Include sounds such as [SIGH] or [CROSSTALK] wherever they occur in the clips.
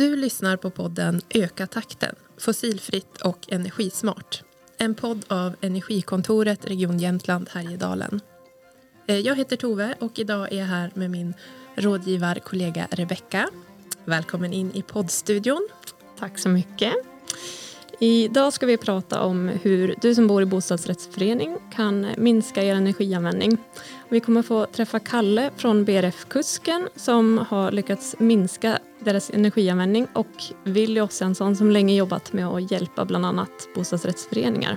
Du lyssnar på podden Öka takten, fossilfritt och energismart. En podd av Energikontoret Region Jämtland Härjedalen. Eh, jag heter Tove och idag är jag här med min rådgivarkollega Rebecka. Välkommen in i poddstudion. Tack så mycket. Idag ska vi prata om hur du som bor i bostadsrättsförening kan minska er energianvändning. Vi kommer få träffa Kalle från BRF-kusken som har lyckats minska deras energianvändning och Willy Ossiansson som länge jobbat med att hjälpa bland annat bostadsrättsföreningar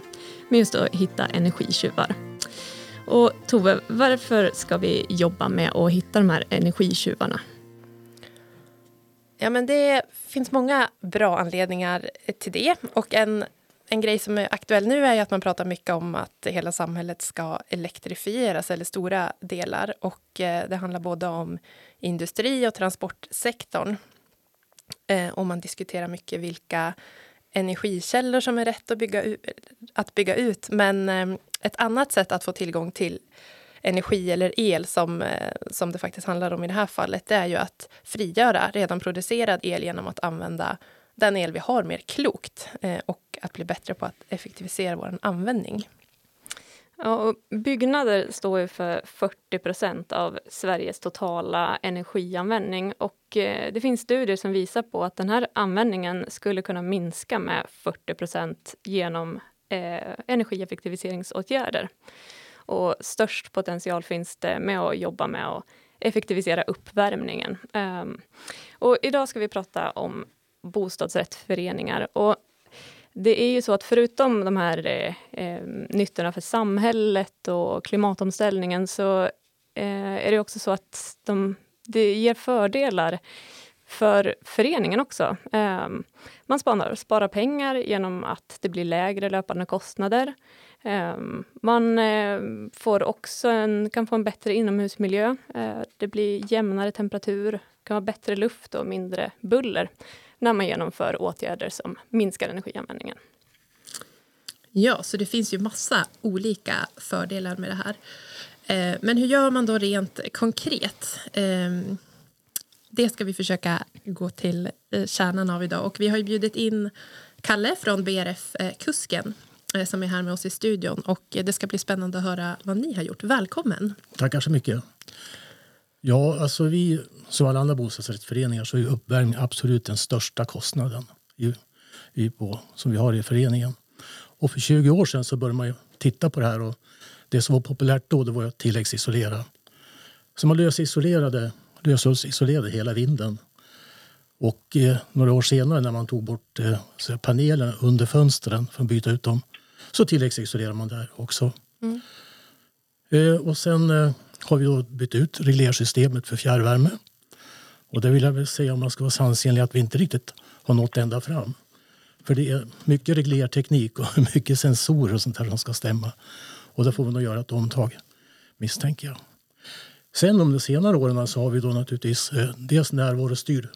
med just att hitta energitjuvar. Och Tove, varför ska vi jobba med att hitta de här energitjuvarna? Ja, men det finns många bra anledningar till det. Och en, en grej som är aktuell nu är att man pratar mycket om att hela samhället ska elektrifieras, eller stora delar. Och eh, det handlar både om industri och transportsektorn. Eh, och man diskuterar mycket vilka energikällor som är rätt att bygga, att bygga ut. Men eh, ett annat sätt att få tillgång till energi eller el som, eh, som det faktiskt handlar om i det här fallet, det är ju att frigöra redan producerad el genom att använda den el vi har mer klokt eh, och att bli bättre på att effektivisera vår användning. Ja, byggnader står ju för 40 procent av Sveriges totala energianvändning och eh, det finns studier som visar på att den här användningen skulle kunna minska med 40 procent genom eh, energieffektiviseringsåtgärder. Och störst potential finns det med att jobba med att effektivisera uppvärmningen. Um, och idag ska vi prata om bostadsrättsföreningar. Och det är ju så att förutom de här eh, eh, nyttorna för samhället och klimatomställningen så eh, är det också så att de, det ger fördelar för föreningen också. Eh, man sparar, sparar pengar genom att det blir lägre löpande kostnader. Ehm, man eh, får också en, kan få en bättre inomhusmiljö. Eh, det blir jämnare temperatur, kan vara bättre luft och mindre buller när man genomför åtgärder som minskar energianvändningen. Ja, så det finns ju massa olika fördelar med det här. Eh, men hur gör man då rent konkret? Ehm, det ska vi försöka gå till kärnan av idag. Och vi har bjudit in Kalle från BRF Kusken Eh, som är här med oss i studion. Och eh, det ska bli spännande att höra vad ni har gjort. Välkommen! Tackar så mycket. Ja, alltså vi, som alla andra bostadsrättsföreningar så är uppvärmning absolut den största kostnaden i, i, på, som vi har i föreningen. Och för 20 år sedan så började man titta på det här och det som var populärt då det var att tilläggsisolera. Så man lösisolerade, lösisolerade hela vinden. Och eh, några år senare när man tog bort eh, panelerna under fönstren för att byta ut dem så tilläggsisolerar man där också. Mm. Eh, och sen eh, har vi då bytt ut reglersystemet för fjärrvärme. Och det vill jag väl säga om man ska vara sansenlig att vi inte riktigt har nått ända fram. För det är mycket reglerteknik och [LAUGHS] mycket sensorer och sånt där som ska stämma. Och då får vi nog göra ett omtag, misstänker jag. Sen de senare åren så har vi då naturligtvis eh, dels närvarostyrd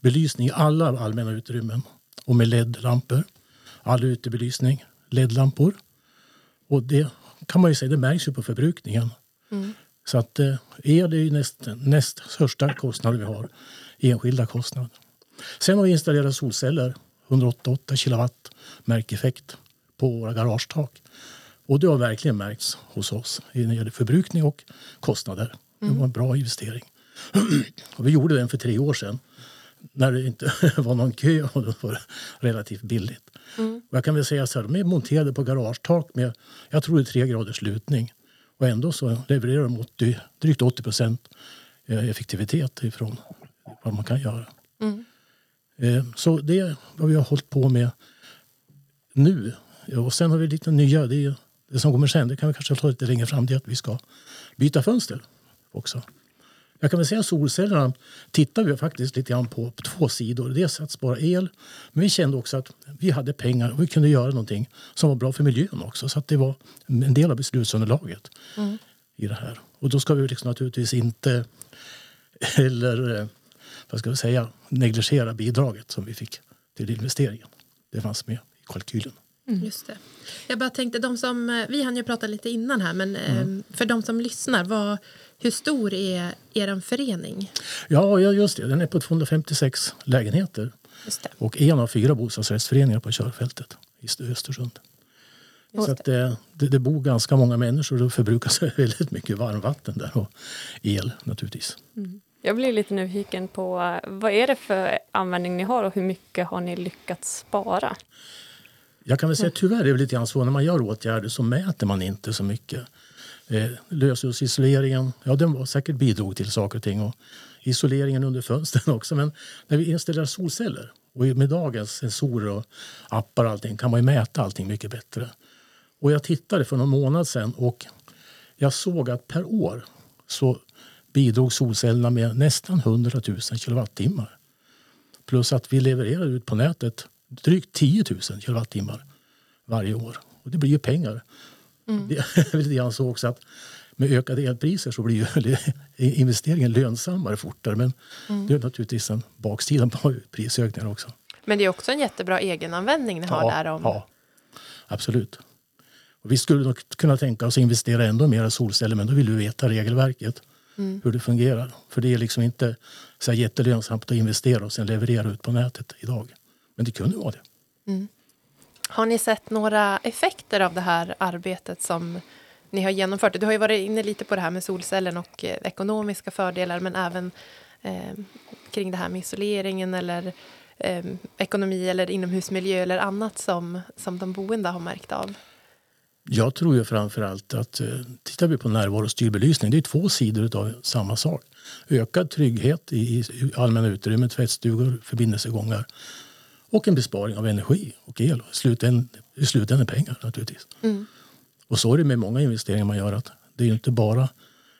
belysning i alla allmänna utrymmen och med LED-lampor. All utebelysning, LED-lampor. Och det kan man ju säga, det märks ju på förbrukningen. Mm. Så att eh, el är ju näst, näst största kostnaden vi har, enskilda kostnader. Sen har vi installerat solceller, 188 kilowatt märkeffekt på våra garagetak. Och det har verkligen märkts hos oss när det gäller förbrukning och kostnader. Det var en bra investering. [CLEARS THROAT] och vi gjorde den för tre år sedan när det inte [LAUGHS] var någon kö och det var relativt billigt. Mm. jag kan väl säga så här, de är monterade på garagetak med jag tror det är tre graders lutning. Och ändå så levererar de 80, drygt 80 procent eh, effektivitet ifrån vad man kan göra. Mm. Eh, så det är vad vi har hållit på med nu. Och sen har vi lite nya, det, det som kommer sen, det kan vi kanske ta lite längre fram, det är att vi ska byta fönster också. Jag kan väl säga solcellerna tittar vi faktiskt lite grann på, på två sidor. Dels att spara el, men vi kände också att vi hade pengar och vi kunde göra någonting som var bra för miljön också. Så att det var en del av beslutsunderlaget mm. i det här. Och då ska vi liksom naturligtvis inte [LAUGHS] eller eh, vad ska vi säga, negligera bidraget som vi fick till investeringen. Det fanns med i kalkylen. Mm. Just det. Jag bara tänkte, de som, eh, vi hann ju prata lite innan här, men mm. för de som lyssnar, vad, hur stor är er förening? Ja, just det. Den är på 256 lägenheter. Och en av fyra bostadsrättsföreningar på körfältet i Östersund. Just så att det, det, det, bor ganska många människor och förbrukas [LAUGHS] väldigt mycket varmvatten där och el naturligtvis. Mm. Jag blir lite nyfiken på vad är det för användning ni har och hur mycket har ni lyckats spara? Jag kan väl säga tyvärr är det lite grann så när man gör åtgärder så mäter man inte så mycket. Eh, löshusisoleringen, ja den var säkert bidrog till saker och ting och isoleringen under fönstren [LAUGHS] också. Men när vi installerar solceller och med dagens sensorer och appar och allting kan man ju mäta allting mycket bättre. Och jag tittade för någon månad sedan och jag såg att per år så bidrog solcellerna med nästan 100 000 kilowattimmar. Plus att vi levererar ut på nätet drygt 10 000 kilowattimmar varje år. Och det blir ju pengar. Mm. Det så också att med ökade elpriser så blir ju [LAUGHS] investeringen lönsammare fortare. Men mm. det är naturligtvis en baksida på [LAUGHS] prisökningar också. Men det är också en jättebra egenanvändning ni har ja, där. Om... Ja, absolut. Och vi skulle nog kunna tänka oss att investera ändå mer i solceller men då vill vi veta regelverket. Mm. Hur det fungerar. För det är liksom inte så jättelönsamt att investera och sen leverera ut på nätet idag. Men det kunde vara det. Mm. Har ni sett några effekter av det här arbetet som ni har genomfört? Du har ju varit inne lite på det här med solcellen och eh, ekonomiska fördelar men även eh, kring det här med isoleringen eller eh, ekonomi eller inomhusmiljö eller annat som, som de boende har märkt av? Jag tror ju framför allt att eh, tittar vi på närvaro och styrbelysning, det är två sidor av samma sak. Ökad trygghet i, i allmänna utrymmen, tvättstugor, förbindelsegångar och en besparing av energi och el. I slutändan, i slutändan pengar naturligtvis. Mm. Och så är det med många investeringar man gör. Att det är inte bara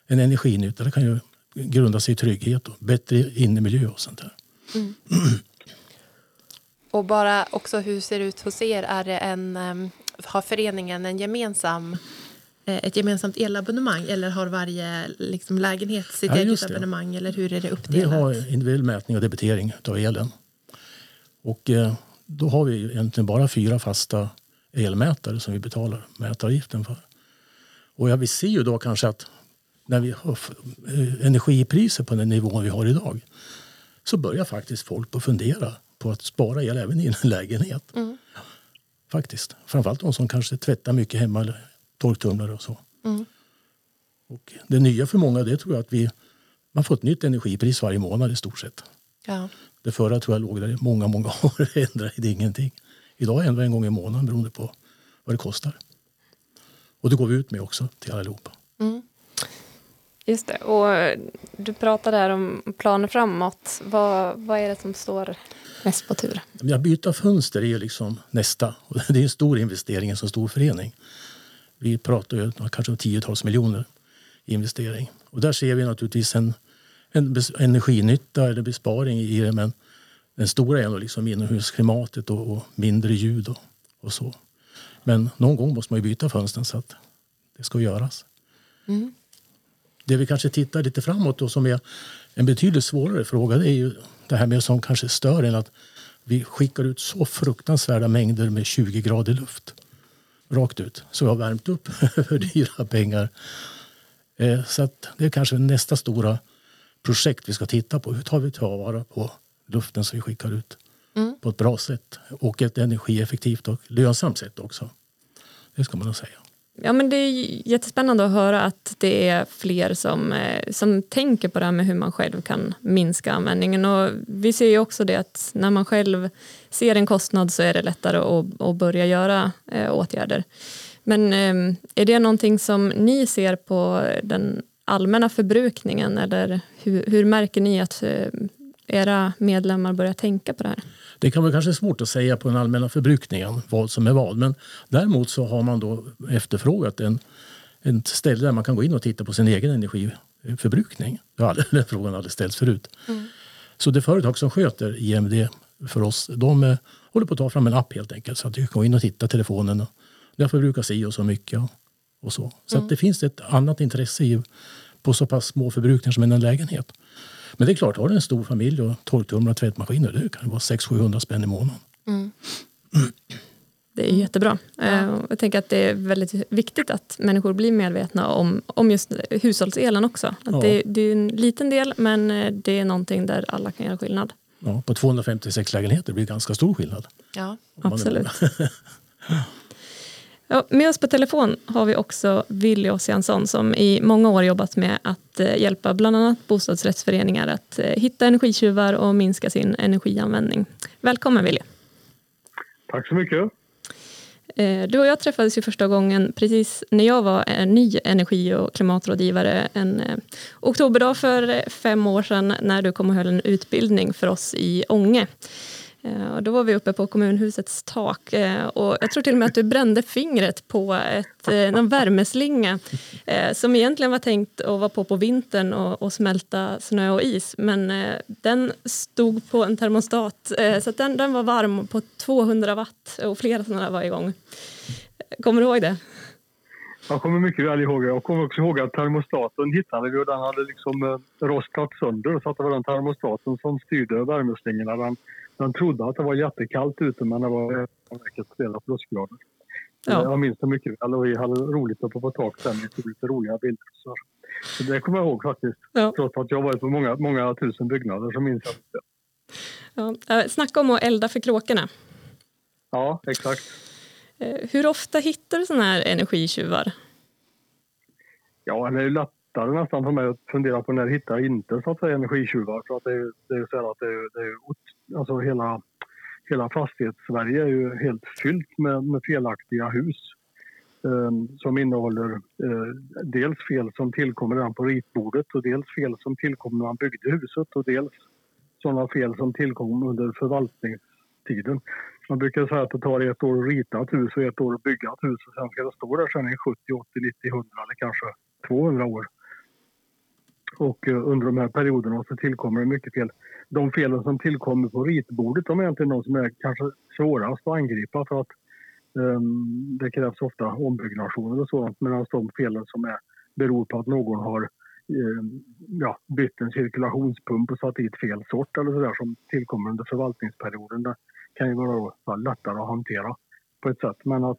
en energinytta. Det kan ju grunda sig i trygghet och bättre innemiljö och sånt där. Mm. Och bara också hur ser det ut hos er? Är det en, ehm, har föreningen en gemensam eh, ett gemensamt elabonnemang eller har varje liksom, lägenhet sitt ja, eget abonnemang? Eller hur är det uppdelat? Vi har individuell mätning och debitering av elen. Och eh, då har vi egentligen bara fyra fasta elmätare som vi betalar mätaravgiften för. Och ja, vi ser ju då kanske att när vi har eh, energipriser på den nivån vi har idag så börjar faktiskt folk på fundera på att spara el även i en [LAUGHS] lägenhet. Mm. Faktiskt. Framförallt de som kanske tvättar mycket hemma eller torktumlare och så. Mm. Och det nya för många det tror jag att vi man får ett nytt energipris varje månad i stort sett. Ja. Det förra tror jag låg där i många, många [LAUGHS] år. Det ändrade det ingenting. Idag ändrar en gång i månaden beroende på vad det kostar. Och det går vi ut med också till allihopa. Mm. Just det. Och du pratade där om planer framåt. Vad, vad är det som står mest på tur? Ja, byta fönster är ju liksom nästa. [LAUGHS] Det är en stor investering i en så stor förening. Vi pratar ju kanske om tiotals miljoner i investering. Och där ser vi naturligtvis en, en energinytta eller besparing i det. Men den stora är ändå liksom inomhusklimatet och, och mindre ljud och, och, så. Men någon gång måste man ju byta fönstren så att det ska göras. Mm. Det vi kanske tittar lite framåt och som är en betydligt svårare fråga det är ju det här med som kanske stör en att vi skickar ut så fruktansvärda mängder med 20 grader luft rakt ut. Så vi har värmt upp [LAUGHS] för dyra pengar. Eh, så att det är kanske nästa stora projekt vi ska titta på. Hur tar vi tillvara på luften som vi skickar ut mm. på ett bra sätt och ett energieffektivt och lönsamt sätt också. Det ska man nog säga. Ja, men det är jättespännande att höra att det är fler som, eh, som tänker på det här med hur man själv kan minska användningen. Och vi ser ju också det att när man själv ser en kostnad så är det lättare att, att börja göra eh, åtgärder. Men eh, är det någonting som ni ser på den allmänna förbrukningen eller hur, hur märker ni att eh, era medlemmar börjar tänka på det här? Det kan vara kanske svårt att säga på den allmänna förbrukningen vad som är vad. Men däremot så har man då efterfrågat en, en ställe där man kan gå in och titta på sin egen energiförbrukning. [LAUGHS] Den frågan aldrig ställts förut. Mm. Så det företag som sköter IMD för oss, de eh, håller på att ta fram en app helt enkelt. Så att du kan gå in och titta telefonen. Det förbrukas si och så mycket. Och, och så så mm. det finns ett annat intresse på så pass små förbrukningar som en lägenhet. Men det är klart, har du en stor familj och torktumlare och tvättmaskiner, det kan vara 600-700 spänn i månaden. Mm. [CLEARS THROAT] Det är jättebra. Ja. Jag tänker att det är väldigt viktigt att människor blir medvetna om, om just hushållselen också. Att ja. det, det, är en liten del, men det är någonting där alla kan göra skillnad. Ja, på 256 lägenheter blir det ganska stor skillnad. Ja, absolut. [LAUGHS] Ja, med oss på telefon har vi också Willy Ossiansson som i många år jobbat med att eh, hjälpa bland annat bostadsrättsföreningar att eh, hitta energitjuvar och minska sin energianvändning. Välkommen Willy! Tack så mycket! Eh, du och jag träffades ju första gången precis när jag var ny energi och klimatrådgivare en oktoberdag för fem år sedan när du kom och höll en utbildning för oss i Ånge. Eh, och då var vi uppe på kommunhusets tak eh, och jag tror till och med att du brände fingret på ett, eh, någon värmeslinga som egentligen var tänkt att vara på på vintern och, och smälta snö och is. Men den stod på en termostat så den, den var varm på 200 watt och flera sådana var igång. Kommer du ihåg det? Jag kommer mycket väl ihåg det. Jag kommer också ihåg att termostaten hittade vi och den hade liksom rostat sönder så att det var den termostaten som styrde värmeslingorna. Den han trodde att det var jättekallt ute men det var säkert flera plusgrader. Ja. Jag minns det mycket väl och vi hade roligt uppe på taket sen. Vi tog lite roliga bilder. Så, så det kommer jag ihåg faktiskt. Ja. Trots att jag varit på många, många tusen byggnader så minns jag det. Ja. Snacka om att elda för kråkorna. Ja, exakt. Eh, hur ofta hittar du sådana här energitjuvar? Ja, det är lättare nästan för mig att fundera på när hittar jag inte så att säga energitjuvar. För att det är, det är så att det är, det är, alltså hela, hela fastighetssverige är ju helt fyllt med, med felaktiga hus. Eh, som innehåller eh, dels fel som tillkommer redan på ritbordet och dels fel som tillkommer när man byggde huset och dels sådana fel som tillkom under förvaltningstiden. Man brukar säga att det tar ett år att rita ett hus och ett år att bygga ett hus och sen ska det stå där sen i 70, 80, 90, 100 eller kanske 200 år. Och eh, under de här perioderna så tillkommer det mycket fel. De felen som tillkommer på ritbordet de är egentligen de som är kanske svårast att angripa för att um, det krävs ofta ombyggnationer och sådant medan de felen som är, beror på att någon har um, ja, bytt en cirkulationspump och satt dit fel sort eller sådär som tillkommer under förvaltningsperioden. Där kan ju vara lättare att hantera på ett sätt. Men att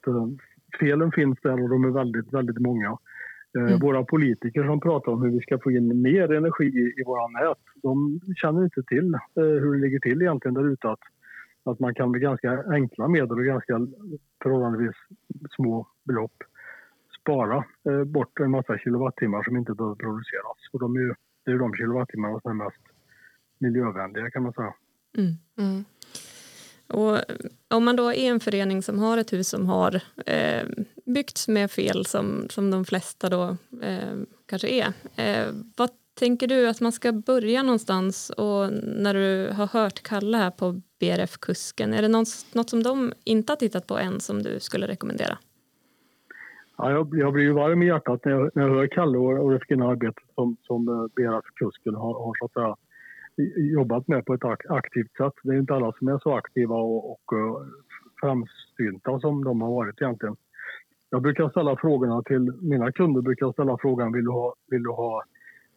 felen finns där och de är väldigt, väldigt många. Eh, mm. Våra politiker som pratar om hur vi ska få in mer energi i, våra nät, de känner inte till eh, hur det ligger till egentligen där ute. Att, att man kan med ganska enkla medel och ganska förhållandevis små belopp spara eh, bort en massa kilowattimmar som inte behöver produceras. Och de är ju, det är de kilowattimmarna som är mest miljövänliga kan man säga. Mm. Mm. Och om man då är en förening som har ett hus som har eh, byggts med fel som, som de flesta då eh, kanske är. Eh, vad tänker du att man ska börja någonstans och när du har hört Kalle här på BRF-kusken, är det något, något som de inte har tittat på än som du skulle rekommendera? Ja, jag, jag blir ju varm i hjärtat när jag, när jag hör Kalle och, och det fina arbetet som, som BRF-kusken har, har så att säga, jobbat med på ett aktivt sätt. Det är inte alla som är så aktiva och, och eh, framsynta som de har varit egentligen. Jag brukar ställa frågorna till mina kunder, brukar ställa frågan vill du ha, vill du ha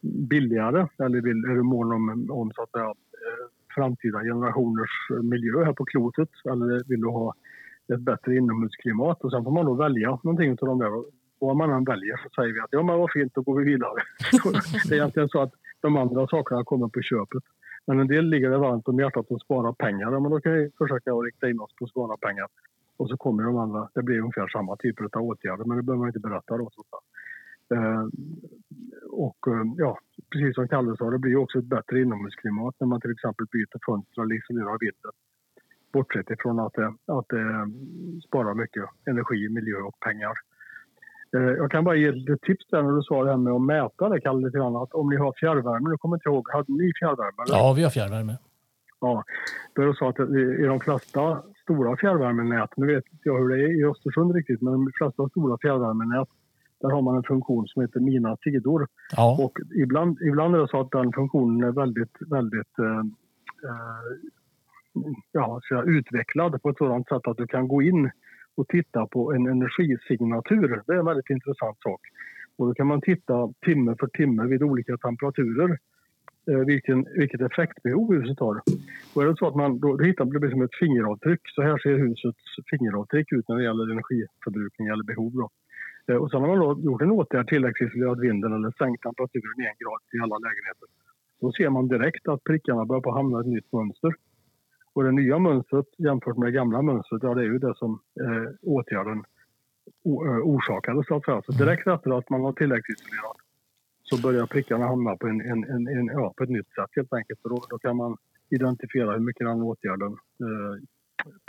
billigare eller vill, är du mån om, om så att säga, eh, framtida generationers eh, miljö här på klotet eller vill du ha ett bättre inomhusklimat? Och sen får man då välja någonting av de där. Och vad man än väljer så säger vi att ja men vad fint, då går vi vidare. [LAUGHS] det är egentligen så att de andra sakerna kommer på köpet. Men en del ligger det varmt om hjärtat att spara pengar. Men då kan vi försöka att rikta in oss på att spara pengar. Och så kommer de andra. Det blir ungefär samma typer av åtgärder, men det behöver man inte berätta då. sånt eh, och eh, ja, precis som Kalle sa, det blir också ett bättre inomhusklimat när man till exempel byter fönster eller isolerar vinden. Bortsett ifrån att det, att det sparar mycket energi, miljö och pengar. Eh, jag kan bara ge ett tips där när du sa det här med att mäta det, Kalle, lite grann. Att om ni har fjärrvärme, nu kommer inte ihåg, hade ni fjärrvärme? Eller? Ja, vi har fjärrvärme. Ja, då är det så att i de flesta stora fjärrvärmenät, nu vet inte jag hur det är i Östersund riktigt, men de flesta stora fjärrvärmenät där har man en funktion som heter Mina sidor. Ja. Och ibland, ibland är det så att den funktionen är väldigt, väldigt eh, eh ja, så utvecklad på ett sådant sätt att du kan gå in och titta på en energisignatur. Det är en väldigt intressant sak. Och då kan man titta timme för timme vid olika temperaturer eh, vilken, vilket effektbehov huset har. Och är det så att man, då, då hittar det som ett fingeravtryck. Så här ser husets fingeravtryck ut när det gäller energiförbrukning eller behov. Då. Eh, och sen har man då gjort en åtgärd, tilläggsisolerat vinden eller sänkt temperaturen en grad i alla lägenheter. Då ser man direkt att prickarna börjar på hamna i ett nytt mönster. Och det nya mönstret jämfört med det gamla mönstret, ja det är ju det som eh, åtgärden eh, orsakade så att säga. Så direkt efter att man har tilläggsisolerat så börjar prickarna hamna på, en, en, en, en, ja, på ett nytt sätt helt enkelt. Och då, då kan man identifiera hur mycket den åtgärden eh,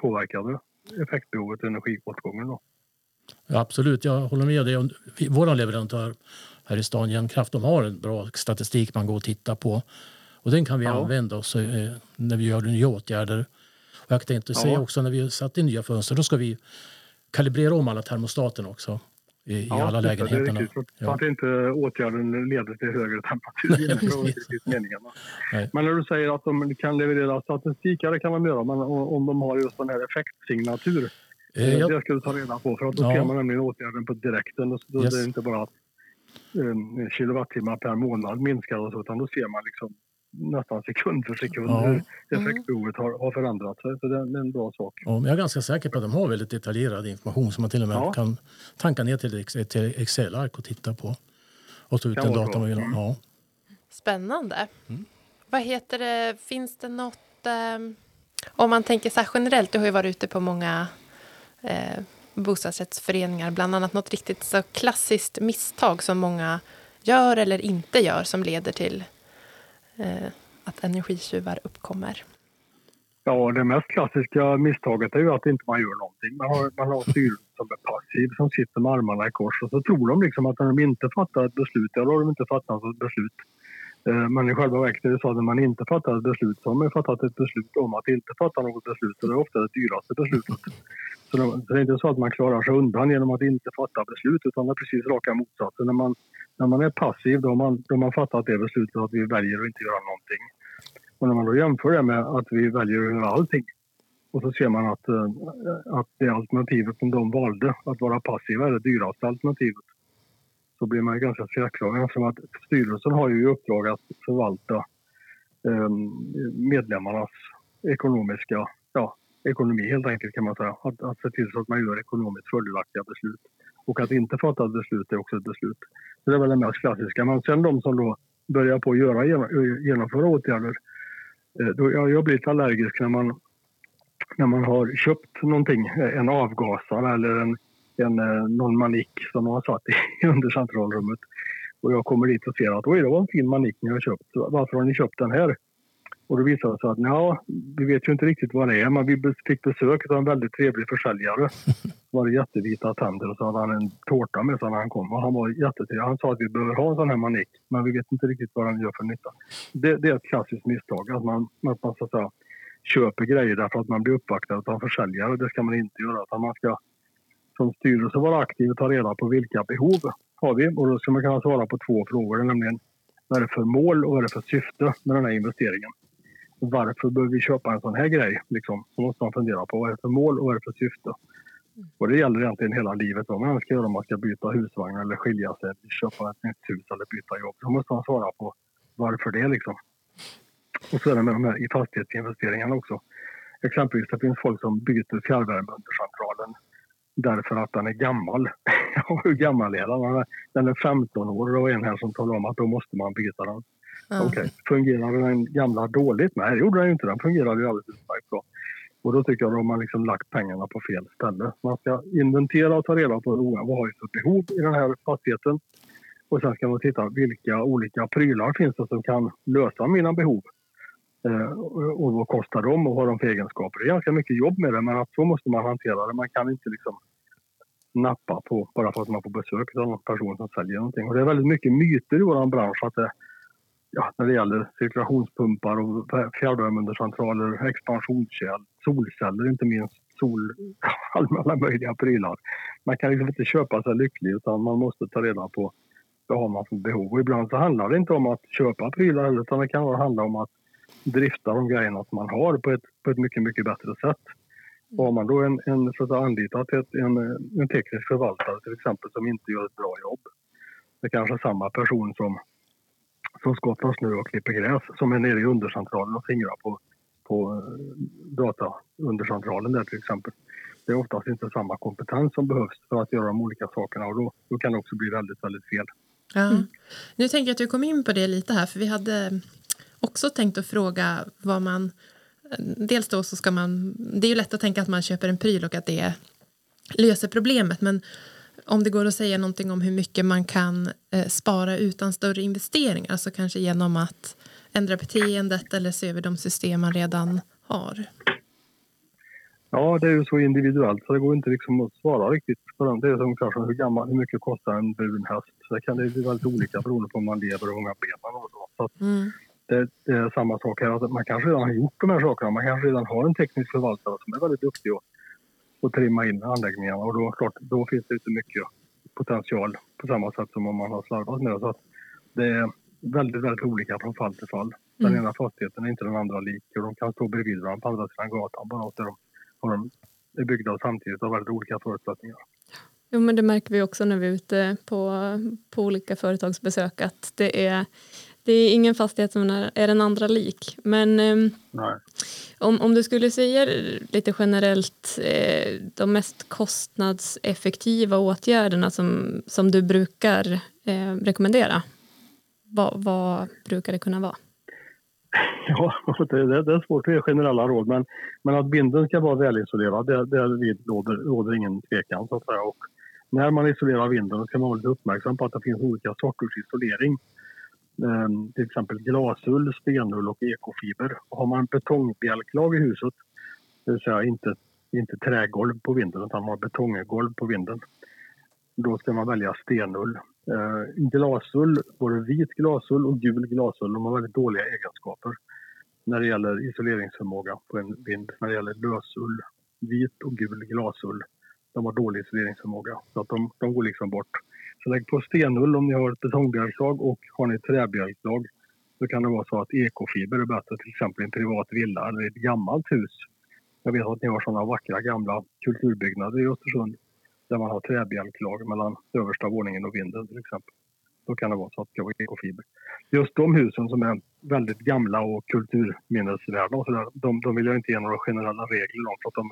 påverkade effektbehovet och energiåtgången. Då. Ja, absolut, jag håller med dig. Vår leverantör här i stan, Jämtkraft, de har en bra statistik man går och tittar på. Och den kan vi ja. använda oss eh, när vi gör nya åtgärder. Och jag tänkte ja. säga också när vi satt in nya fönster, då ska vi kalibrera om alla termostaten också i, ja, i alla lägenheterna. Det är så att inte åtgärden leder till högre temperatur. [LAUGHS] men när du säger att de kan leverera statistik, ja det kan de göra, men om de har just den här effektsignatur Eh, jag... Det ska du ta reda på för att då ja. ser man nämligen åtgärden på direkten. Då yes. är det inte bara att um, kilowattimmar per månad minskar och så, utan då ser man liksom nästan sekund för sekund ja. hur effektbehovet har, har förändrats. Så det är en bra sak. Ja, jag är ganska säker på att de har väldigt detaljerad information som man till och med ja. kan tanka ner till ett Excel-ark och titta på. Och ta ut den data man vill ha. Ja. Spännande. Mm. Vad heter det, finns det något... Um, om man tänker så här generellt, du har ju varit ute på många eh, bostadsrättsföreningar. Bland annat något riktigt så klassiskt misstag som många gör eller inte gör som leder till Eh, att energitjuvar uppkommer. Ja, det mest klassiska misstaget är ju att inte man gör någonting. Man har, man har styrelsen som är passiv, som sitter med armarna i kors och så tror de liksom att när de inte fattar ett beslut, ja då har de inte fattat något beslut. Eh, men i själva verket är det så att när man inte fattar ett beslut så har man fattat ett beslut om att inte fatta något beslut och det är ofta det dyraste beslutet. Så det är inte så att man klarar sig undan genom att inte fatta beslut utan det är precis raka motsatsen. När man, när man är passiv då har man, då har man fattat det beslutet att vi väljer att inte göra någonting. Och när man då jämför det med att vi väljer att göra allting och så ser man att, eh, att det alternativet som de valde, att vara passiva, är det dyraste alternativet. Så blir man ganska skräckslagen eftersom att styrelsen har ju i uppdrag att förvalta ehm, medlemmarnas ekonomiska ja, ekonomi helt enkelt kan man säga. Att, att se till så att man gör ekonomiskt fördelaktiga beslut. Och att inte fatta ett beslut är också ett beslut. Så det är väl det mest klassiska. Men sen de som då börjar på att göra, genomföra åtgärder. Eh, då, jag, har blir lite allergisk när man, när man har köpt någonting, eh, en avgasare eller en, en, eh, någon manik som man har satt i [LAUGHS] under centralrummet. Och jag kommer dit och ser att oj, det var en fin manik ni har köpt. Varför har ni köpt den här? Och då visade det sig att ja, vi vet ju inte riktigt vad det är, men vi fick besök av en väldigt trevlig försäljare. [LAUGHS] Det var jättevita tänder och så hade han en tårta med sig när han kom. Och han var jättetrevlig. Han sa att vi behöver ha en sån här manik, men vi vet inte riktigt vad den gör för nytta. Det, det är ett klassiskt misstag, att man, att man så att säga, köper grejer därför att man blir uppvaktad av en försäljare. Det ska man inte göra. Utan man ska som styrelse vara aktiv och ta reda på vilka behov har vi. Och då ska man kunna svara på två frågor, nämligen vad är det för mål och vad är det för syfte med den här investeringen varför behöver vi köpa en sån här grej? Liksom. Så måste man fundera på vad är det för mål och vad är det för syfte? Och det gäller egentligen hela livet vad man ska göra om man ska byta husvagn eller skilja sig, köpa ett nytt hus eller byta jobb. Då måste man svara på varför det liksom. Och så är det med de här i fastighetsinvesteringarna också. Exempelvis det finns folk som byter fjärrvärmeundercentralen därför att den är gammal. [LAUGHS] Hur gammal är den? Den är 15 år och en här som talade om att då måste man byta den. Mm. Okej, okay. fungerade den gamla dåligt? Nej, det gjorde den inte. Den fungerade ju alldeles utmärkt bra. Och då tycker jag att de har liksom lagt pengarna på fel ställe. Man ska inventera och ta reda på vad har för behov i den här fastigheten. Och sen ska man titta vilka olika prylar finns det som kan lösa mina behov. Eh, och vad kostar de och vad har de för egenskaper? Det är ganska mycket jobb med det men att så måste man hantera det. Man kan inte liksom nappa på bara för att man får besök av någon person som säljer någonting. Och det är väldigt mycket myter i vår bransch att det ja, när det gäller cirkulationspumpar och fjärrvärmeundercentraler, expansionskärl, solceller inte minst, sol, [LAUGHS] alla möjliga prylar. Man kan liksom inte köpa sig lycklig utan man måste ta reda på vad har man för behov. Och ibland så handlar det inte om att köpa prylar utan det kan handla om att drifta de grejerna som man har på ett, på ett mycket, mycket bättre sätt. Och har man då en, en så att anlitat ett, en, en teknisk förvaltare till exempel som inte gör ett bra jobb. Det är kanske är samma person som som skottas nu och klipper gräs som är nere i undercentralen och fingrar på, på eh, dataundercentralen där till exempel. Det är oftast inte samma kompetens som behövs för att göra de olika sakerna och då, då kan det också bli väldigt, väldigt fel. Ja. Mm. Nu tänker jag att du kom in på det lite här för vi hade också tänkt att fråga vad man Dels då så ska man, det är ju lätt att tänka att man köper en pryl och att det löser problemet men om det går att säga någonting om hur mycket man kan eh, spara utan större investeringar, alltså kanske genom att ändra beteendet eller se över de system man redan har? Ja, det är ju så individuellt så det går inte liksom att svara riktigt på den. Det är som hur, gammal, hur mycket kostar en brun häst. Det kan det bli väldigt olika beroende på om man lever och hur många ben man har. Så mm. det, det, är samma sak här. Alltså, man kanske redan har gjort de här sakerna. Man kanske redan har en teknisk förvaltare som är väldigt duktig och och trimma in anläggningarna och då, klart, då finns det inte mycket potential på samma sätt som om man har slarvat med det. Så det är väldigt, väldigt olika från fall till fall. Den mm. ena fastigheten är inte den andra lik och de kan stå bredvid varandra på andra sidan gatan bara att de, de är byggda samtidigt och har väldigt olika förutsättningar. Jo, men det märker vi också när vi är ute på, på olika företagsbesök att det är det är ingen fastighet som är den andra lik. Men eh, om, om du skulle säga lite generellt eh, de mest kostnadseffektiva åtgärderna som, som du brukar eh, rekommendera. Vad, vad brukar det kunna vara? [LAUGHS] Ja, [LAUGHS] det, det är svårt att ge generella råd men, men att binden ska vara välisolerad det, det råder, råder ingen tvekan. Så att säga. Och när man isolerar vinden ska man vara lite uppmärksam på att det finns olika sorters isolering. Ehm, till exempel glasull, stenull och ekofiber. Har man betongbjälklag i huset, det vill säga inte, inte trägolv på vinden utan man har betonggolv på vinden, då ska man välja stenull. Eh, glasull, både vit glasull och gul glasull, de har väldigt dåliga egenskaper när det gäller isoleringsförmåga på en vind. När det gäller lösull, vit och gul glasull, de har dålig isoleringsförmåga. Så att de, de går liksom bort. Så lägg på stenull om ni har ett betongbjälklag och har ni ett träbjälklag så kan det vara så att ekofiber är bättre till exempel i en privat villa eller i ett gammalt hus. Jag vet att ni har sådana vackra gamla kulturbyggnader i Östersund där man har träbjälklag mellan översta våningen och vinden till exempel. Då kan det vara så att det ska vara ekofiber. Just de husen som är väldigt gamla och kulturminnesvärda och så där, de, de vill jag inte ge några generella regler om för att de,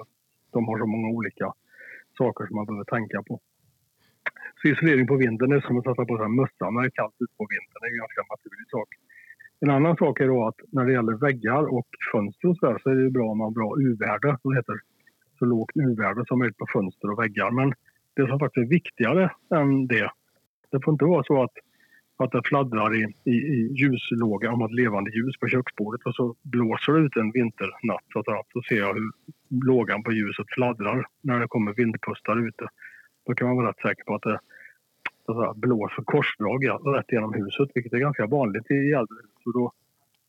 de har så många olika saker som man behöver tänka på. Så isolering på vintern är som att sätta på sig en mössa när det är kallt ute på vintern. Det är en ganska naturlig sak. En annan sak är då att när det gäller väggar och fönster och så, där, så är det bra om man har bra U-värde, Det heter. Så lågt U-värde som möjligt på fönster och väggar. Men det som faktiskt är viktigare än det, det får inte vara så att, att det fladdrar i, i, i ljuslåga, om ett levande ljus på köksbordet och så blåser det ut en vinternatt så, att, så ser jag hur lågan på ljuset fladdrar när det kommer vindpustar ute. Då kan man vara rätt säker på att det så blåser korsdrag rätt genom huset, vilket är ganska vanligt i äldre hus. Då,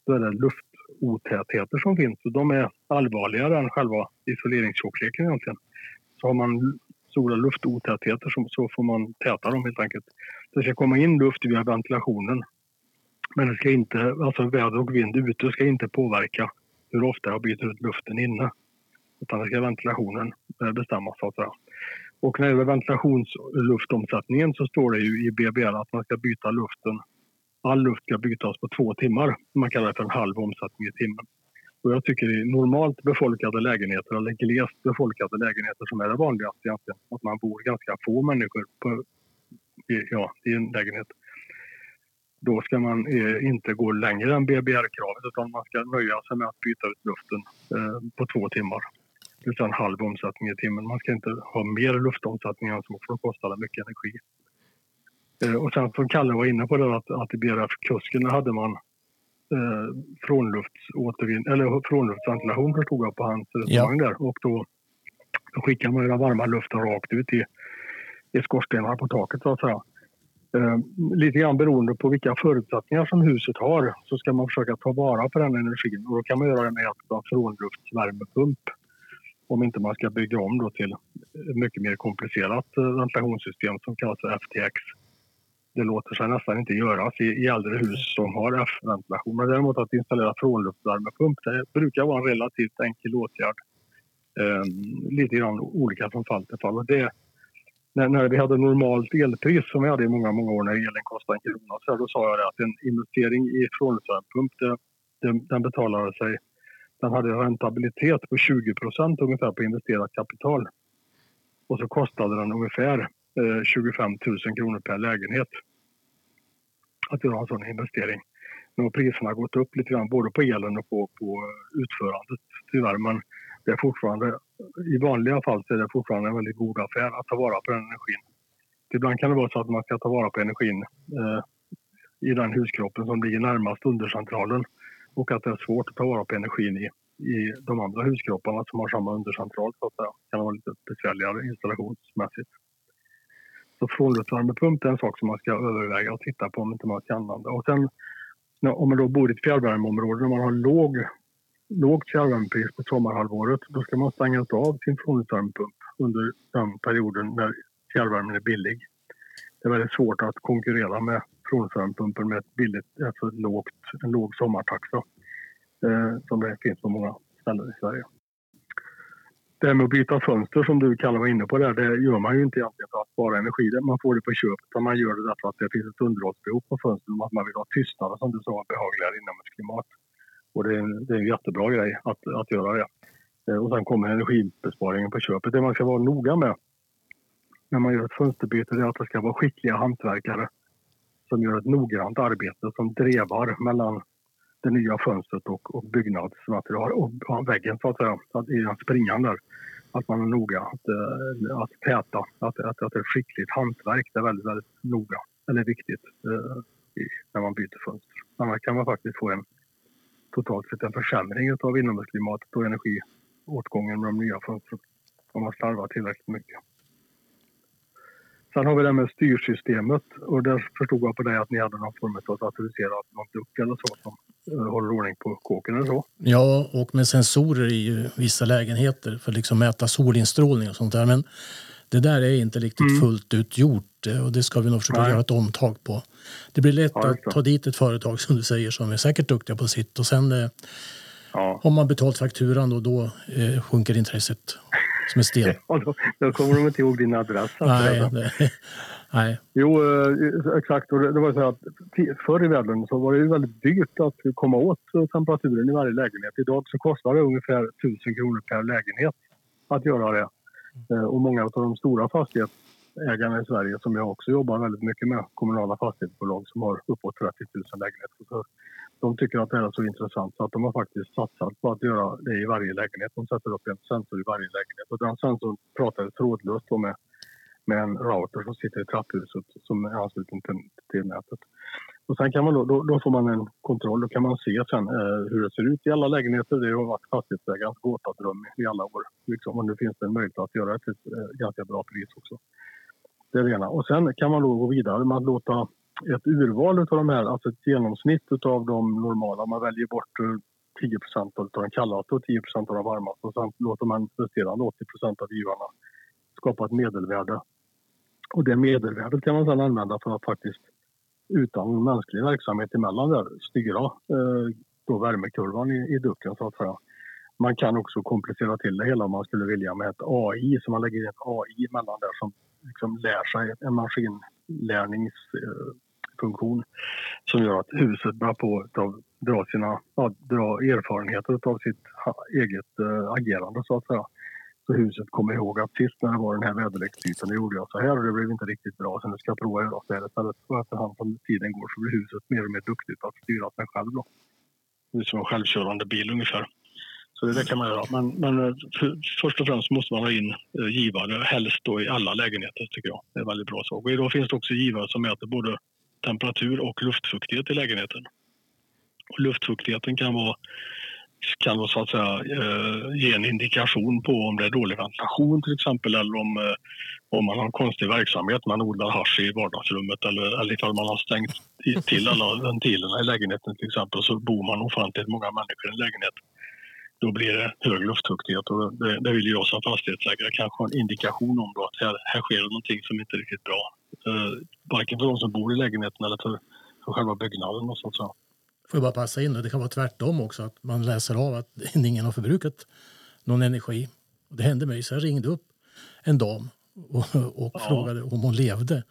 då är det luftotätheter som finns och de är allvarligare än själva isoleringstjockleken egentligen. Så har man stora luftotätheter så, så får man täta dem helt enkelt. Det ska komma in luft via ventilationen. Men det ska inte, alltså väder och vind ute ska inte påverka hur ofta jag byter ut luften inne. Utan det ska ventilationen bestämmas bestämma så att säga. Och när det gäller ventilationsluftomsättningen så står det ju i BBR att man ska byta luften. All luft ska bytas på två timmar. Man kallar det för en halv omsättning i timmen. Och jag tycker i normalt befolkade lägenheter eller glest befolkade lägenheter som är det vanligaste egentligen, att man bor ganska få människor på, ja, i en lägenhet. Då ska man eh, inte gå längre än BBR-kravet utan man ska nöja sig med att byta ut luften eh, på två timmar utan halv omsättning i timmen. Man ska inte ha mer luftomsättning än så för då kostar det mycket energi. Eh, och sen som Kalle var inne på det att, att i BRF-kusken hade man eh, frånluftsåtervin eller frånluftsventilation förstod jag på hans resonemang ja. där och då, då skickar man den varma luften rakt ut i, i skorstenar på taket så att säga. Eh, lite grann beroende på vilka förutsättningar som huset har så ska man försöka ta vara på den energin och då kan man göra det med hjälp av frånluftsvärmepump om inte man ska bygga om då till ett mycket mer komplicerat eh, ventilationssystem som kallas för FTX. Det låter sig nästan inte göras i, i äldre hus som har F-ventilation. Men däremot att installera frånluftsvärmepump det brukar vara en relativt enkel åtgärd. Eh, lite grann olika från fall till fall. Och det, när, när vi hade normalt elpris som vi hade i många, många år när elen kostade en krona, så här, då sa jag det att en investering i frånluftsvärmepump, den, den betalade sig den hade en rentabilitet på 20 procent ungefär på investerat kapital. Och så kostade den ungefär eh, 25 000 kronor per lägenhet att göra en sån investering. Nu har priserna gått upp lite grann både på elen och på, på utförandet tyvärr. Men det är fortfarande, i vanliga fall så är det fortfarande en väldigt god affär att ta vara på den energin. Ibland kan det vara så att man ska ta vara på energin eh, i den huskroppen som ligger närmast undercentralen och att det är svårt att ta vara på energin i, i de andra huskropparna som har samma undercentral så att säga. Det kan vara lite besvärligare installationsmässigt. Så frånluftsvärmepump är en sak som man ska överväga och titta på om inte man ska använda. Och sen om man då bor i ett fjärrvärmeområde och man har låg, lågt fjärrvärmepris på sommarhalvåret då ska man stänga av sin frånluftsvärmepump under den perioden när fjärrvärmen är billig. Det är väldigt svårt att konkurrera med frånluftsvärmepumpen med ett billigt, alltså ett lågt, en låg sommartaxa eh, som det finns på många ställen i Sverige. Det här med att byta fönster som du Kalle var inne på där, det gör man ju inte egentligen för att spara energi. Man får det på köpet utan man gör det därför att det finns ett underhållsbehov på fönstren att man vill ha tystnad som du sa, behagligare inomhusklimat. Och det är, en, det är en jättebra grej att, att göra det. Eh, och sen kommer energibesparingen på köpet. Det man ska vara noga med när man gör ett fönsterbyte är att det ska vara skickliga hantverkare som gör ett noggrant arbete som drevar mellan det nya fönstret och, och byggnadsmaterial och väggen så att säga, att i den springan där. Att man är noga att, eh, att täta, att, att, att det är skickligt hantverk. Det är väldigt, väldigt noga, eller viktigt eh, när man byter fönster. Annars kan man faktiskt få en totalt sett en försämring av inomhusklimatet och energiåtgången med de nya fönstren om man slarvar tillräckligt mycket. Sen har vi det med styrsystemet och där förstod jag på dig att ni hade någon form av datoriserat någon duck eller så som uh, håller ordning på kåken eller så. Ja, och med sensorer i vissa lägenheter för att liksom mäta solinstrålning och sånt där. Men det där är inte riktigt mm. fullt ut gjort eh, och det ska vi nog försöka Nej. göra ett omtag på. Det blir lätt ja, att ta dit ett företag som du säger som är säkert duktiga på sitt och sen eh, ja. har man betalt fakturan och då eh, sjunker intresset som en sten. [LAUGHS] Ja, då, då kommer de inte ihåg din adress. Nej, [LAUGHS] nej. Jo, eh, exakt. Och det, var så att förr i världen så var det väldigt dyrt att komma åt temperaturen i varje lägenhet. Idag så kostar det ungefär 1000 kronor per lägenhet att göra det. Eh, och många av de stora fastighetsägarna i Sverige som jag också jobbar väldigt mycket med, kommunala fastighetsbolag som har uppåt 30 000 lägenheter. Så de tycker att det här är så intressant så att de har faktiskt satsat på att göra det i varje lägenhet. De sätter upp en sensor i varje lägenhet och den sensorn pratar trådlöst med, med en router som sitter i trapphuset som är ansluten till, till nätet. Och sen kan man då, då, då, får man en kontroll. Då kan man se sen eh, hur det ser ut i alla lägenheter. Det har varit fastighetsägarens gåtadröm i alla år. Liksom. Och nu finns det en möjlighet att göra det till ett eh, ganska bra pris också. Det är det ena. Och sen kan man då gå vidare med att låta ett urval av de här, alltså ett genomsnitt av de normala. Man väljer bort eh, 10 av den kallaste och 10% av de varmaste och sen låter man resterande 80% av givarna skapa ett medelvärde. Och det medelvärdet kan man sedan använda för att faktiskt utan mänsklig verksamhet emellan där styra eh, då värmekurvan i, i ducken så att säga. Man kan också komplicera till det hela om man skulle vilja med ett AI, så man lägger in ett AI mellan där som liksom lär sig en maskinlärningsfunktion som gör att huset börjar på att dra, sina, ja, dra erfarenheter av sitt eget eh, agerande så att säga. Så huset kommer ihåg att sist när det var den här väderlekstypen då gjorde jag så här och det blev inte riktigt bra så nu ska jag prova att göra så här istället. Och efterhand som tiden går så blir huset mer och mer duktigt att styra sig själv då. Det är som en självkörande bil ungefär. Så det kan man göra. Men, men eh, för, först och främst måste man ha in eh, givare, helst då i alla lägenheter tycker jag. Det är en väldigt bra sak. Och idag finns det också givare som mäter både temperatur och luftfuktighet i lägenheten. Och luftfuktigheten kan vara kan då så att säga eh, ge en indikation på om det är dålig ventilation till exempel eller om, om man har en konstig verksamhet, man odlar hasch i vardagsrummet eller, eller ifall man har stängt till alla ventilerna i lägenheten till exempel så bor man ofantligt många människor i en lägenhet. Då blir det hög luftfuktighet och det, det vill jag som fastighetsägare kanske ha en indikation om då att här, här sker någonting som inte är riktigt bra. Eh, varken för de som bor i lägenheten eller för, för själva byggnaden och så. Får jag bara passa in, det kan vara tvärtom också, att man läser av att [LAUGHS] ingen har förbrukat någon energi. Det hände mig, så jag ringde upp en dam och, och ja. frågade om hon levde.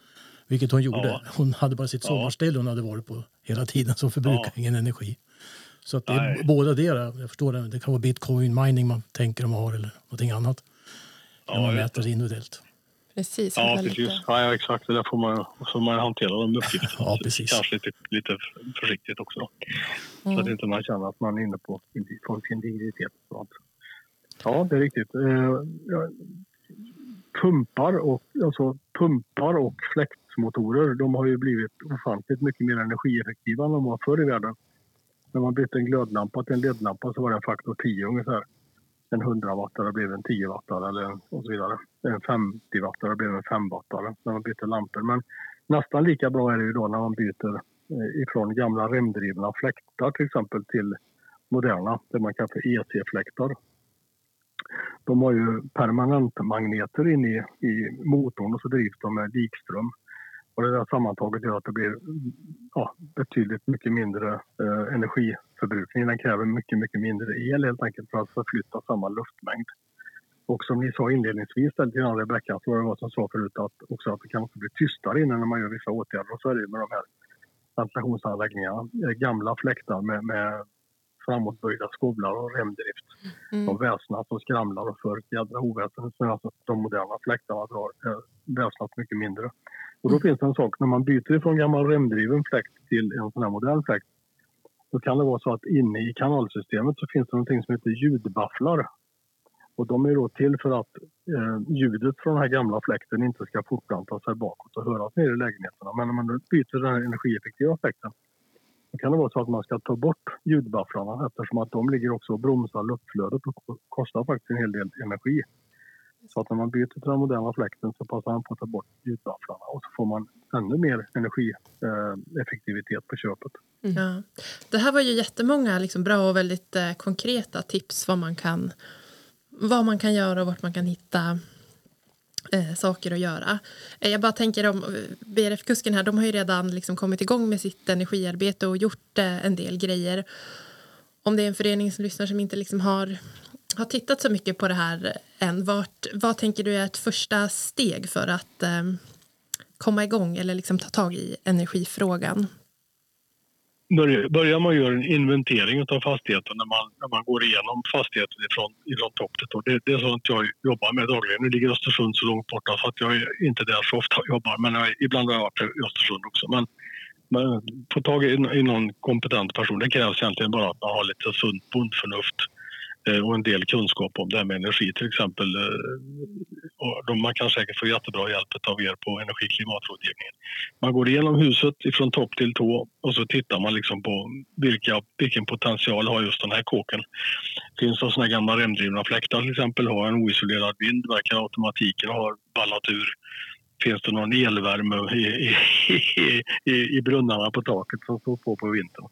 Vilket hon gjorde. Ja. Hon hade bara sitt sommarställe hon hade varit på hela tiden som förbrukar ingen energi. Så att det är båda deras. Jag förstår det. Det kan vara bitcoin mining man tänker de har eller någonting annat. Ja, man mäter individuellt. Precis. Ja, precis. Lite... Ja, exakt. Det där får man, får man hantera de uppgifterna. ja, precis. Kanske lite, lite försiktigt också. Mm. Så att inte man känner att man är inne på folks integritet. Ja, det är riktigt. Eh, pumpar, och, alltså, pumpar och fläktmotorer de har ju blivit ofantligt mycket mer energieffektiva än de var förr i världen. När man bytte en glödlampa till en ledlampa så var det en faktor 10 ungefär en 100-wattare blev en 10-wattare eller och så vidare. En 50-wattare blev en 5-wattare när man bytte lampor. Men nästan lika bra är det ju då när man byter eh, ifrån gamla remdrivna fläktar till exempel till moderna, det man kallar för EC-fläktar. De har ju permanentmagneter inne i, i motorn och så drivs de med likström. Och det där sammantaget gör att det blir ja, betydligt mycket mindre eh, energiförbrukning. Den kräver mycket, mycket mindre el helt enkelt för att förflytta samma luftmängd. Och som ni sa inledningsvis grann Rebecka, så var det vad som sa förut att, också att det kan också bli tystare innan när man gör vissa åtgärder. Och så är det med de här ventilationsanläggningarna. Gamla fläktar med, med framåtböjda skovlar och remdrift. Mm. De väsnas och skramlar och för ett jädra oväsen. Så alltså de moderna fläktarna drar eh, väsnas mycket mindre. Och då mm. finns det en sak, när man byter från gammal remdriven fläkt till en sån här modern fläkt då kan det vara så att inne i kanalsystemet så finns det någonting som heter ljudbafflar. Och de är då till för att eh, ljudet från den här gamla fläkten inte ska fortplanta sig bakåt och höras ner i lägenheterna. Men när man byter den här energieffektiva fläkten då kan det vara så att man ska ta bort ljudbafflarna eftersom att de ligger också och bromsar luftflödet och kostar faktiskt en hel del energi. Så att när man byter till den moderna fläkten så passar han på att ta bort ljudbafflarna och så får man ännu mer energieffektivitet eh, på köpet. Mm. Ja. Det här var ju jättemånga liksom, bra och väldigt eh, konkreta tips vad man, kan, vad man kan göra och vart man kan hitta eh, saker att göra. Eh, jag bara tänker om eh, BRF-kusken här, de har ju redan liksom kommit igång med sitt energiarbete och gjort eh, en del grejer. Om det är en förening som lyssnar som inte liksom har har tittat så mycket på det här än. Vart, vad tänker du är ett första steg för att eh, komma igång eller liksom ta tag i energifrågan? Börjar man göra en inventering av fastigheten när man, när man går igenom fastigheten ifrån, ifrån topp till tå. Det, det, är sånt jag jobbar med dagligen. Nu ligger Östersund så långt borta så att jag är inte där så ofta och jobbar. Men jag, ibland har jag varit i Östersund också. Men, men få tag i, i någon kompetent person. Det krävs egentligen bara att man har lite sunt bondförnuft Eh, Eh, och en del kunskap om det här med energi till exempel. Eh, och man kan säkert få jättebra hjälp av er på energi och klimatrådgivningen. Man går igenom huset från topp till tå och så tittar man liksom på vilka, vilken potential har just den här kåken. Finns det sådana gamla remdrivna fläktar till exempel, har en oisolerad vind, verkar automatiken ha ballat ur finns det någon elvärme i, i, i, i brunnarna på taket som står på på vintern.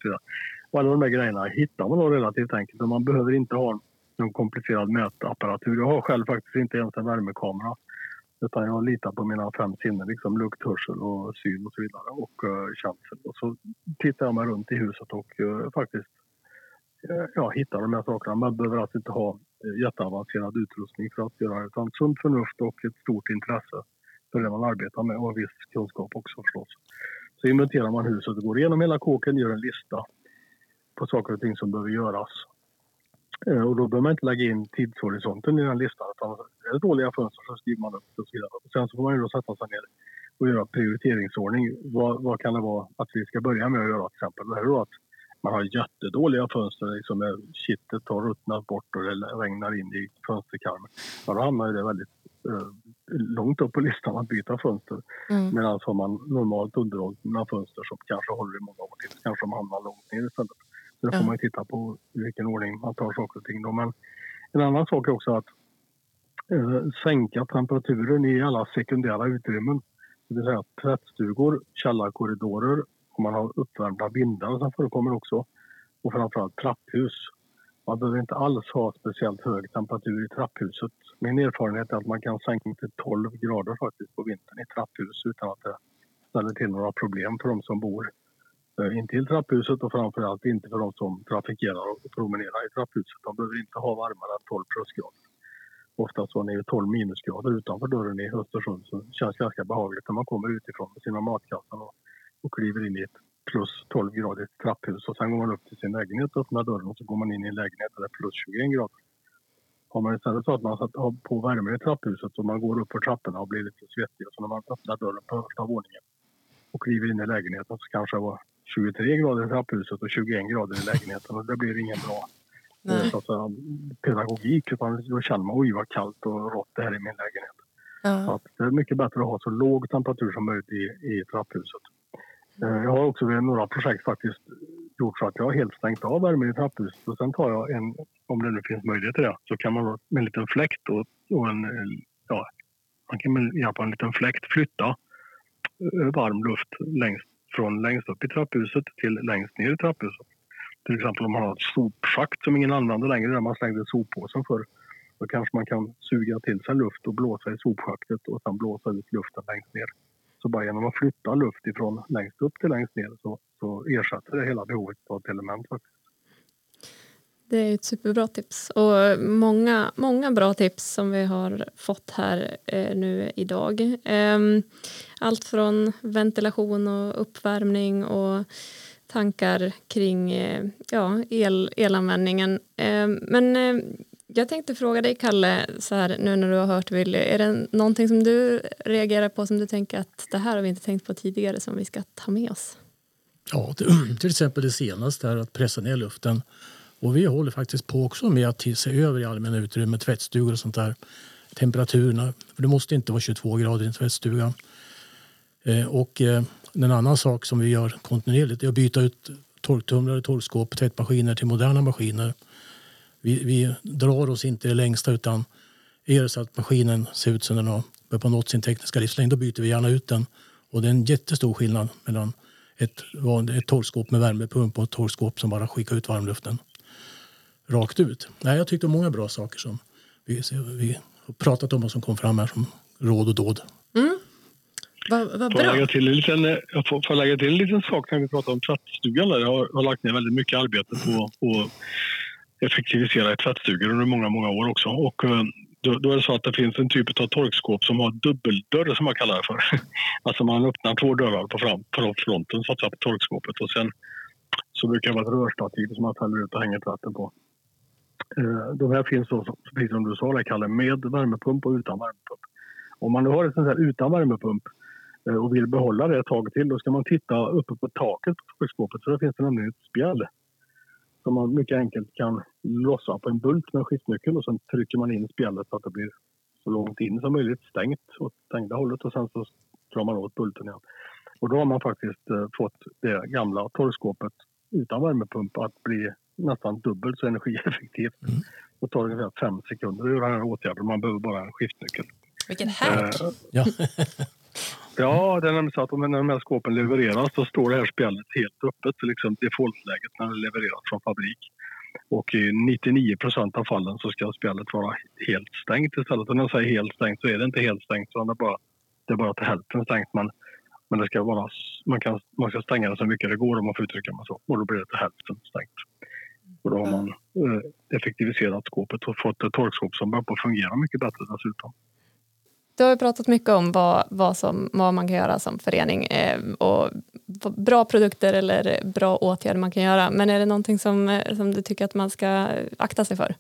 Och alla de där grejerna hittar man då relativt enkelt man behöver inte ha någon komplicerad mätapparatur. Jag har själv faktiskt inte ens en värmekamera utan jag litar på mina fem sinnen, liksom lukt, hörsel och syn och så vidare och uh, känsel. Och så tittar jag mig runt i huset och uh, faktiskt uh, ja, hittar de här sakerna. Man behöver alltså inte ha uh, jätteavancerad utrustning för att göra det utan sunt förnuft och ett stort intresse för det man arbetar med och viss kunskap också förstås. Så inventerar man huset och går igenom hela kåken, gör en lista på saker och ting som behöver göras. Eh, och då behöver man inte lägga in tidshorisonten i den listan. Utan är det dåliga fönster så skriver man upp det och så vidare. Och sen så får man ju då sätta sig ner och göra prioriteringsordning. Vad, vad kan det vara att vi ska börja med att göra till exempel? Det är då att man har jättedåliga fönster, liksom kittet har ruttnat bort och det regnar in i fönsterkarmen. Ja, då hamnar det väldigt eh, långt upp på listan att byta fönster. Mm. Medan har man normalt underhållna fönster som kanske håller i många år till, kanske de hamnar långt ner istället. Så då får man titta på i vilken ordning man tar saker och ting. Då. Men en annan sak är också att eh, sänka temperaturen i alla sekundära utrymmen. Det vill säga tvättstugor, källarkorridorer och man har uppvärmda vindar som förekommer också. Och framförallt trapphus. Man behöver inte alls ha speciellt hög temperatur i trapphuset. Min erfarenhet är att man kan sänka till 12 grader faktiskt på vintern i trapphus utan att det ställer till några problem för de som bor Eh, intill trapphuset och framförallt inte för de som trafikerar och promenerar i trapphuset. De behöver inte ha varmare än 12 plusgrader. oftast så det 12 minusgrader utanför dörren i Östersund så känns ganska behagligt när man kommer utifrån med sina matkassar och, och kliver in i ett plus 12-gradigt trapphus och sen går man upp till sin lägenhet och öppnar dörren och så går man in i en lägenhet där det är plus 21 grader. Har man istället så att man har på värme i trapphuset och man går upp för trapporna och blir lite svettig och så när man öppnar dörren på första våningen och kliver in i lägenheten så kanske det var 23 grader i trapphuset och 21 grader i lägenheten och det blir ingen bra Nej. Så att säga, pedagogik utan då känner man oj vad kallt och rått det här i min lägenhet. Ja. Så att det är mycket bättre att ha så låg temperatur som möjligt i, i trapphuset. Mm. Jag har också vid några projekt faktiskt gjort så att jag har helt stängt av värmen i trapphuset och sen tar jag en, om det nu finns möjlighet till det, så kan man med en liten fläkt och, och en, ja, man kan med hjälp av en liten fläkt flytta eh, varm luft längst, från längst upp i trapphuset till längst ner i trapphuset. Till exempel om man har ett sopschakt som ingen använder längre, där man slängde soppåsen för. Då kanske man kan suga till sig luft och blåsa i sopschaktet och sen blåsa ut luften längst ner. Så bara genom att flytta luft ifrån längst upp till längst ner så, så ersätter det hela behovet av ett element. Faktiskt. Det är ett superbra tips och många, många bra tips som vi har fått här eh, nu idag. Eh, allt från ventilation och uppvärmning och tankar kring eh, ja, el, elanvändningen. Eh, men eh, jag tänkte fråga dig, Kalle, så här, nu när du har hört Willy, är det någonting som du reagerar på som du tänker att det här har vi inte tänkt på tidigare som vi ska ta med oss? Ja, [CLEARS THROAT] till exempel det senaste, här, att pressa ner luften. Och vi håller faktiskt på också med att se över i allmänna utrymmen, tvättstugor och sånt där, temperaturerna. För det måste inte vara 22 grader i en tvättstuga. Eh, och eh, en annan sak som vi gör kontinuerligt är att byta ut torktumlare, torkskåp, tvättmaskiner till moderna maskiner. Vi, vi drar oss inte det längsta utan är det så att maskinen ser ut som den har börjat nått sin tekniska livslängd då byter vi gärna ut den. Och det är en jättestor skillnad mellan ett, ett torkskåp med värmepump och ett torkskåp som bara skickar ut varmluften rakt ut. Nej, jag tyckte många bra saker som vi, vi har pratat om och som kom fram här som råd och dåd. Mm. Vad, vad bra. Får lägga till en liten, jag får, får lägga till en liten sak när vi pratar om tvättstugan. Jag har, har lagt ner väldigt mycket arbete på att effektivisera tvättstugor under många, många år också. Och, eh, då, då, är det så att det finns en typ av torkskåp som har dubbeldörr som man kallar det för. [LAUGHS] alltså man öppnar två dörrar på, fram, på fronten så att säga, på torkskåpet och sen så brukar det vara ett rörstativ som man fäller ut och hänger tvätten på. Eh, de här finns då, precis som du sa, där, Kalle, med värmepump och utan värmepump. Om man nu har ett sånt här utan värmepump eh, och vill behålla det ett tag till, då ska man titta uppe på taket på skyddsskåpet för där finns det nämligen ett spjäll som man mycket enkelt kan lossa på en bult med skiftnyckel och sen trycker man in spjället så att det blir så långt in som möjligt stängt åt stängda hållet och sen så drar man åt bulten igen. Och då har man faktiskt eh, fått det gamla torrskåpet utan värmepump att bli nästan dubbelt så energieffektivt. Mm. Det tar ungefär fem sekunder att göra den här åtgärden. Man behöver bara en skiftnyckel. Vilken hack! Uh, ja. [LAUGHS] Ja, det är nämligen så att när de här skåpen levereras så står det här spjället helt öppet, liksom defaultläget när det levereras från fabrik. Och i 99 procent av fallen så ska spjället vara helt stängt istället. Och när jag säger helt stängt så är det inte helt stängt, utan det är bara, det är bara till hälften stängt. Men, men det ska vara, man, kan, man ska stänga det så mycket det går om man får uttrycka mig så. Och då blir det till hälften. Och då har man eh, effektiviserat skåpet och fått ett torkskåp som börjar på fungera mycket bättre dessutom. Du har pratat mycket om vad, vad, som, vad man kan göra som förening eh, och bra produkter eller bra åtgärder man kan göra. Men är det någonting som, eh, som du tycker att man ska akta sig för?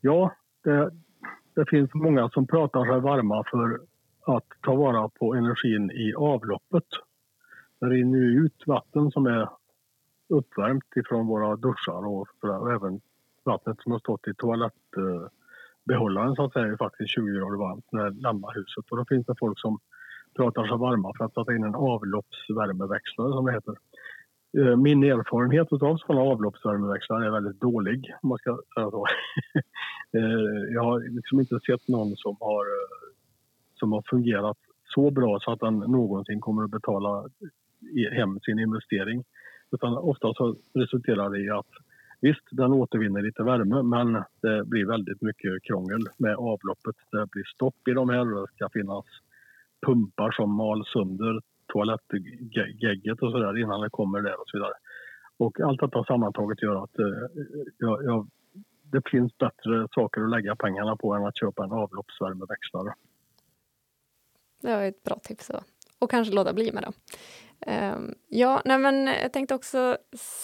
Ja, det, det finns många som pratar sig varma för att ta vara på energin i avloppet. Det rinner ut vatten som är uppvärmt ifrån våra duschar och, och även vattnet som har stått i toalettbehållaren. så att säga är faktiskt 20 grader varmt när det lämnar huset. Och då finns det folk som pratar sig varma för att sätta in en avloppsvärmeväxlare som det heter. Eh, min erfarenhet av sådana avloppsvärmeväxlare är väldigt dålig om man ska säga så. [LAUGHS] Eh, jag har liksom inte sett någon som har, eh, som har fungerat så bra så att den någonsin kommer att betala hem sin investering. Utan ofta så resulterar det i att Visst, den återvinner lite värme men det blir väldigt mycket krångel med avloppet. Det blir stopp i de här och det ska finnas pumpar som mal sönder toalettgegget och sådär innan det kommer där och så vidare. Och allt detta sammantaget gör att eh, jag, jag, det finns bättre saker att lägga pengarna på än att köpa en avloppsvärmeväxlare. Det var ett bra tips. Då. Och kanske låta bli med det. Um, ja, nej men jag tänkte också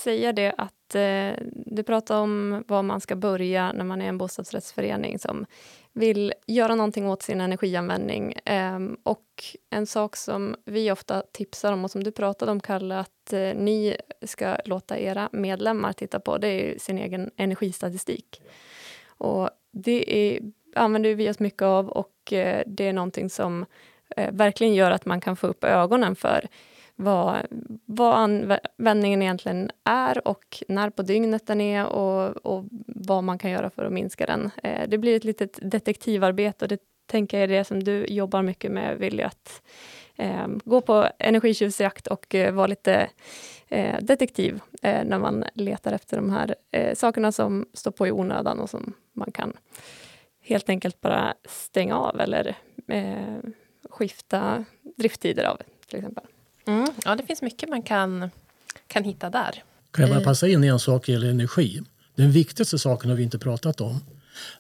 säga det att uh, du pratar om var man ska börja när man är en bostadsrättsförening som vill göra någonting åt sin energianvändning. Um, och en sak som vi ofta tipsar om och som du pratade om, Kalle, att uh, ni ska låta era medlemmar titta på, det är sin egen energistatistik. Och det är, använder vi oss mycket av och uh, det är någonting som verkligen gör att man kan få upp ögonen för vad, vad användningen egentligen är och när på dygnet den är och, och vad man kan göra för att minska den. Eh, det blir ett litet detektivarbete och det tänker jag är det som du jobbar mycket med, Willy, att eh, gå på energitjuvsjakt och eh, vara lite eh, detektiv eh, när man letar efter de här eh, sakerna som står på i onödan och som man kan helt enkelt bara stänga av eller eh, skifta drifttider av, till exempel. Mm. Ja, det finns mycket man kan, kan hitta där. Kan jag bara passa in i en sak gäller energi? Den viktigaste saken har vi inte pratat om.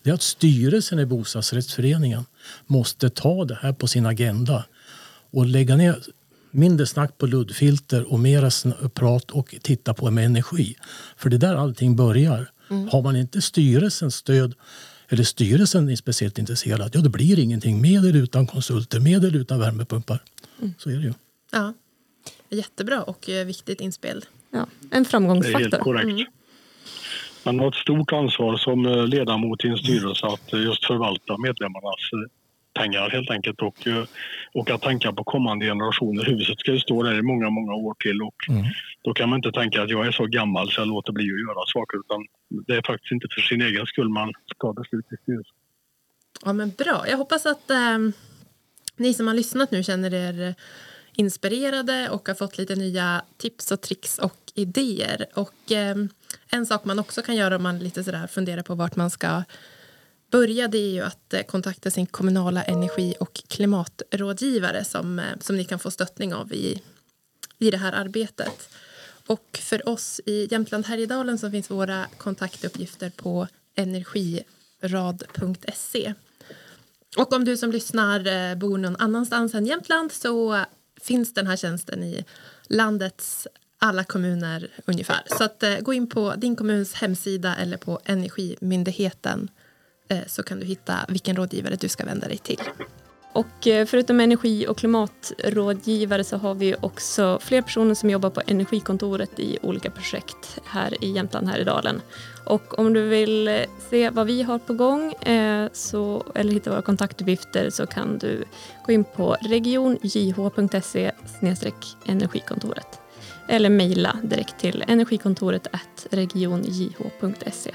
Det är att styrelsen i bostadsrättsföreningen måste ta det här på sin agenda och lägga ner mindre snack på luddfilter och mera prat och titta på med energi. För det är där allting börjar. Mm. Har man inte styrelsens stöd eller styrelsen är speciellt intresserad, ja då blir det ingenting med eller utan konsulter, med eller utan värmepumpar. Mm. Så är det ju. Ja. Jättebra och eh, viktigt inspel. Ja, en framgångsfaktor. Det är helt korrekt. Mm. Man har ett stort ansvar som eh, ledamot i en styrelse att eh, just förvalta medlemmarnas pengar helt enkelt och, och att tänka på kommande generationer. Huset ska ju stå där i många, många år till och mm. då kan man inte tänka att jag är så gammal så jag låter bli att göra saker utan det är faktiskt inte för sin egen skull man tar beslut i styrelsen. Ja men bra. Jag hoppas att eh, ni som har lyssnat nu känner er inspirerade och har fått lite nya tips och tricks och idéer. Och eh, en sak man också kan göra om man lite sådär funderar på vart man ska börja det är ju att eh, kontakta sin kommunala energi och klimatrådgivare som, eh, som ni kan få stöttning av i, i det här arbetet. Och för oss i Jämtland Härjedalen så finns våra kontaktuppgifter på energirad.se. Och om du som lyssnar eh, bor någon annanstans än Jämtland så finns den här tjänsten i landets alla kommuner ungefär. Så att, eh, gå in på din kommuns hemsida eller på Energimyndigheten eh, så kan du hitta vilken rådgivare du ska vända dig till. Och eh, förutom energi och klimatrådgivare så har vi också fler personer som jobbar på Energikontoret i olika projekt här i Jämtland, här i dalen. Och om du vill eh, se vad vi har på gång eh, så, eller hitta våra kontaktuppgifter så kan du gå in på regionjh.se energikontoret eller mejla direkt till energikontoret regionjh.se.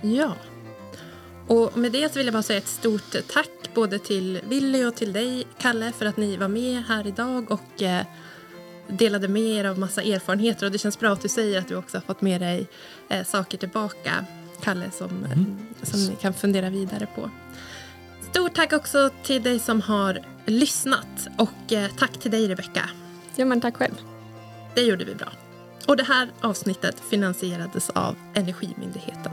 Ja, och med det så vill jag bara säga ett stort tack både till Willy och till dig, Kalle, för att ni var med här idag och eh, delade med er av massa erfarenheter. Och det känns bra att du säger att du också har fått med dig eh, saker tillbaka, Kalle, som, mm. som ni kan fundera vidare på. Stort tack också till dig som har lyssnat och eh, tack till dig, Rebecka. Ja, men tack själv. Det gjorde vi bra. Och det här avsnittet finansierades av Energimyndigheten.